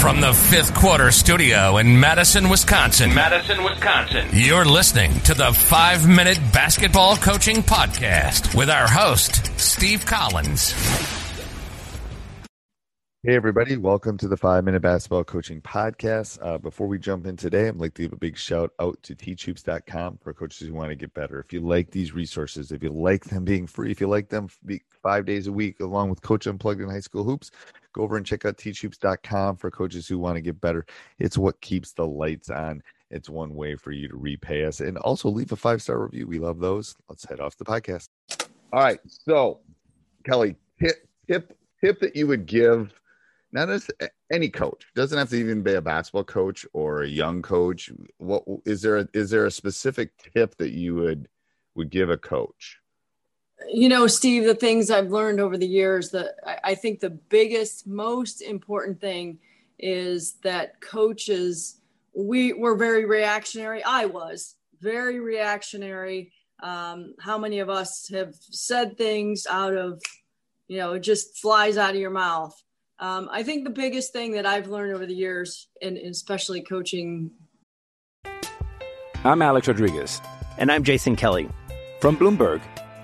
From the fifth quarter studio in Madison, Wisconsin. Madison, Wisconsin. You're listening to the five minute basketball coaching podcast with our host, Steve Collins. Hey, everybody. Welcome to the Five Minute Basketball Coaching Podcast. Uh, before we jump in today, I'd like to give a big shout out to teachhoops.com for coaches who want to get better. If you like these resources, if you like them being free, if you like them five days a week, along with Coach Unplugged in High School Hoops, go over and check out teachhoops.com for coaches who want to get better. It's what keeps the lights on. It's one way for you to repay us and also leave a five star review. We love those. Let's head off the podcast. All right. So, Kelly, tip, tip, tip that you would give not as any coach doesn't have to even be a basketball coach or a young coach what is there a, is there a specific tip that you would would give a coach you know steve the things i've learned over the years that I, I think the biggest most important thing is that coaches we were very reactionary i was very reactionary um, how many of us have said things out of you know it just flies out of your mouth um, I think the biggest thing that I've learned over the years, and especially coaching. I'm Alex Rodriguez. And I'm Jason Kelly. From Bloomberg,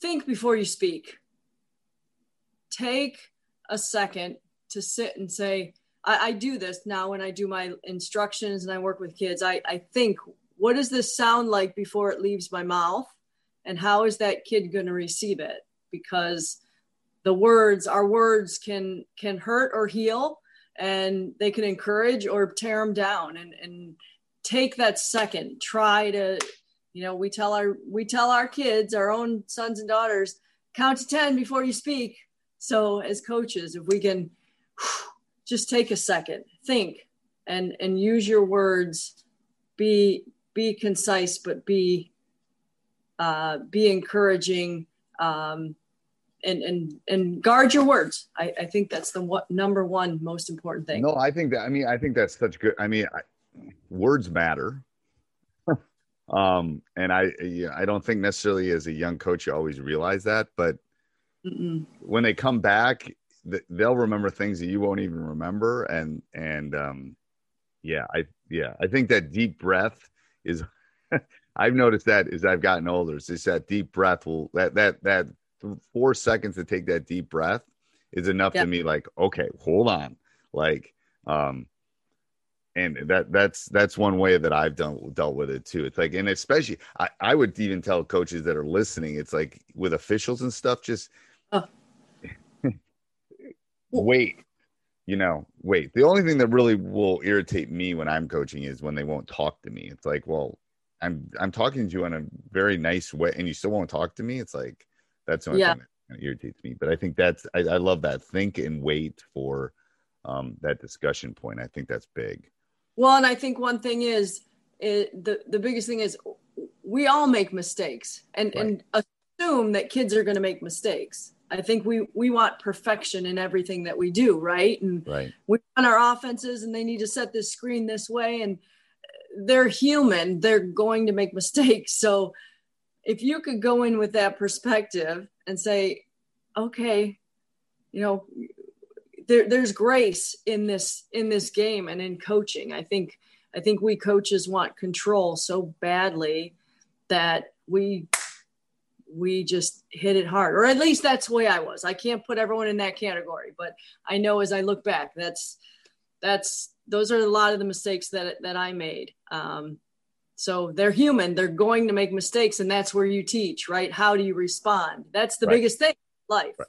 think before you speak. Take a second to sit and say I, I do this now when i do my instructions and i work with kids. I, I think what does this sound like before it leaves my mouth? And how is that kid going to receive it? Because the words our words can can hurt or heal and they can encourage or tear them down. And and take that second. Try to you know we tell our we tell our kids our own sons and daughters count to 10 before you speak. So as coaches if we can just take a second think and and use your words. Be be concise but be uh, be encouraging um, and and and guard your words. I, I think that's the what, number one most important thing. No i think that i mean i think that's such good i mean I, words matter um and i i don't think necessarily as a young coach you always realize that but Mm-mm. when they come back they'll remember things that you won't even remember and and um yeah i yeah i think that deep breath is i've noticed that as i've gotten older it's just that deep breath will that that that four seconds to take that deep breath is enough Yeah. to me like okay hold on like um and that that's that's one way that I've done dealt with it too. It's like, and especially I, I would even tell coaches that are listening, it's like with officials and stuff, just Oh. wait, you know, wait. The only thing that really will irritate me when I'm coaching is when they won't talk to me. It's like, well, I'm I'm talking to you in a very nice way, and you still won't talk to me. It's like that's the only Yeah. thing that irritates me. But I think that's I, I love that. Think and wait for um, that discussion point. I think that's big. Well, and I think one thing is, it, the the biggest thing is we all make mistakes, and and assume that kids are going to make mistakes. I think we we want perfection in everything that we do, right? And Right. we run our offenses, and they need to set this screen this way, and they're human; they're going to make mistakes. So, if you could go in with that perspective and say, okay, you know, there, there's grace in this in this game and in coaching. I think I think we coaches want control so badly that we we just hit it hard, or at least that's the way I was. I can't put everyone in that category, but I know as I look back, that's that's those are a lot of the mistakes that that I made. Um, so they're human; they're going to make mistakes, and that's where you teach, right? How do you respond? That's the Right. biggest thing, in life. Right.